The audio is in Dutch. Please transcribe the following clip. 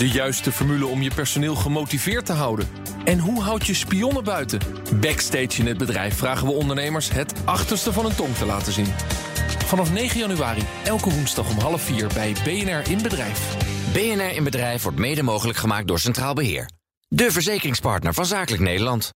De juiste formule om je personeel gemotiveerd te houden. En hoe houd je spionnen buiten? Backstage in het bedrijf vragen we ondernemers het achterste van hun tong te laten zien. Vanaf 9 januari, elke woensdag om half 4 bij BNR in Bedrijf. BNR in Bedrijf wordt mede mogelijk gemaakt door Centraal Beheer. De verzekeringspartner van Zakelijk Nederland.